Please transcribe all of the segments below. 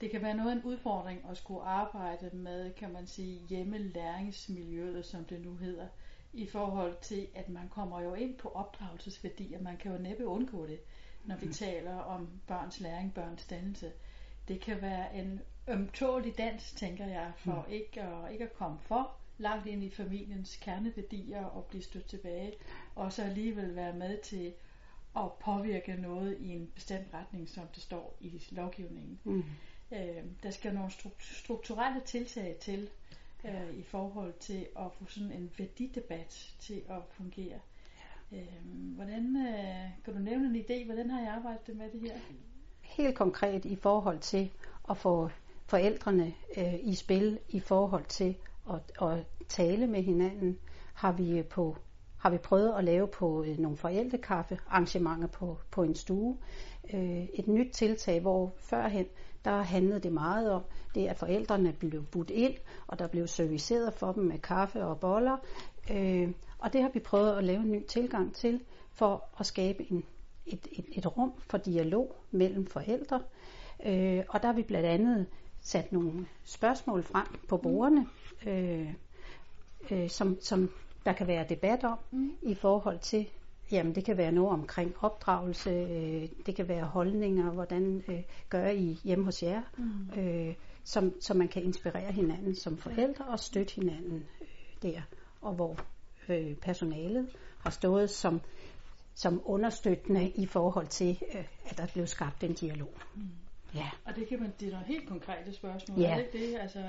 det kan være noget af en udfordring at skulle arbejde med, kan man sige, hjemmelæringsmiljøet, som det nu hedder, i forhold til, at man kommer jo ind på opdragelsesværdier. Man kan jo næppe undgå det, når vi taler om børns læring, børns dannelse. Det kan være en ømtålig dans, tænker jeg, for mm. ikke, at, ikke at komme for langt ind i familiens kerneværdier og blive stødt tilbage, og så alligevel være med til at påvirke noget i en bestemt retning, som det står i lovgivningen. Mm. Øh, der skal nogle strukturelle tiltag til øh, i forhold til at få sådan en værdidebat til at fungere. Øh, hvordan øh, kan du nævne en idé? Hvordan har jeg arbejdet med det her? Helt konkret i forhold til at få forældrene øh, i spil i forhold til at, at tale med hinanden, har vi på har vi prøvet at lave på øh, nogle forældrekaffe arrangementer på, på en stue. Øh, et nyt tiltag, hvor førhen der handlede det meget om, det at forældrene blev budt ind, og der blev serviceret for dem med kaffe og boller. Øh, og det har vi prøvet at lave en ny tilgang til, for at skabe en, et, et, et rum for dialog mellem forældre. Øh, og der har vi blandt andet sat nogle spørgsmål frem på bordene, øh, øh, som, som der kan være debat om mm. i forhold til, jamen det kan være noget omkring opdragelse, øh, det kan være holdninger, hvordan øh, gør I hjemme hos jer, mm. øh, som, så man kan inspirere hinanden som forældre og støtte hinanden øh, der, og hvor øh, personalet har stået som, som understøttende i forhold til, øh, at der blev skabt en dialog. Mm. Ja. Og det kan man, det er nogle helt konkrete spørgsmål, ja. er det ikke det? Altså,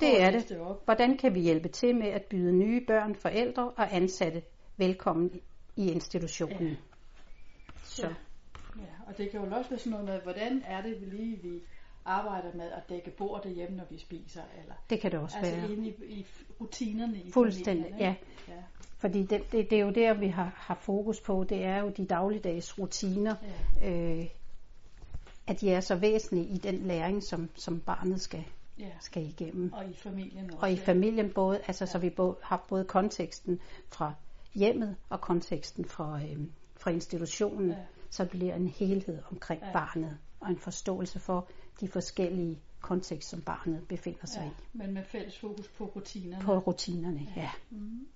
det er det. Hvordan kan vi hjælpe til med at byde nye børn, forældre og ansatte velkommen i institutionen? Ja. Så. Ja. ja. Og det kan jo også være sådan noget med, hvordan er det lige, vi arbejder med at dække bord derhjemme, når vi spiser? Eller, det kan det også altså være. Altså inde i, i rutinerne i Fuldstændig, ja. ja. Fordi det, det, det er jo der, vi har, har fokus på. Det er jo de dagligdags rutiner. Ja. Øh, at de er så væsentlige i den læring, som, som barnet skal, ja. skal igennem. Og i familien også. Og i familien både, altså ja. så vi både, har både konteksten fra hjemmet og konteksten fra, øhm, fra institutionen, ja. så bliver en helhed omkring ja. barnet og en forståelse for de forskellige kontekst, som barnet befinder sig ja, i. Men med fælles fokus på rutinerne. På rutinerne, ja. ja. Mm.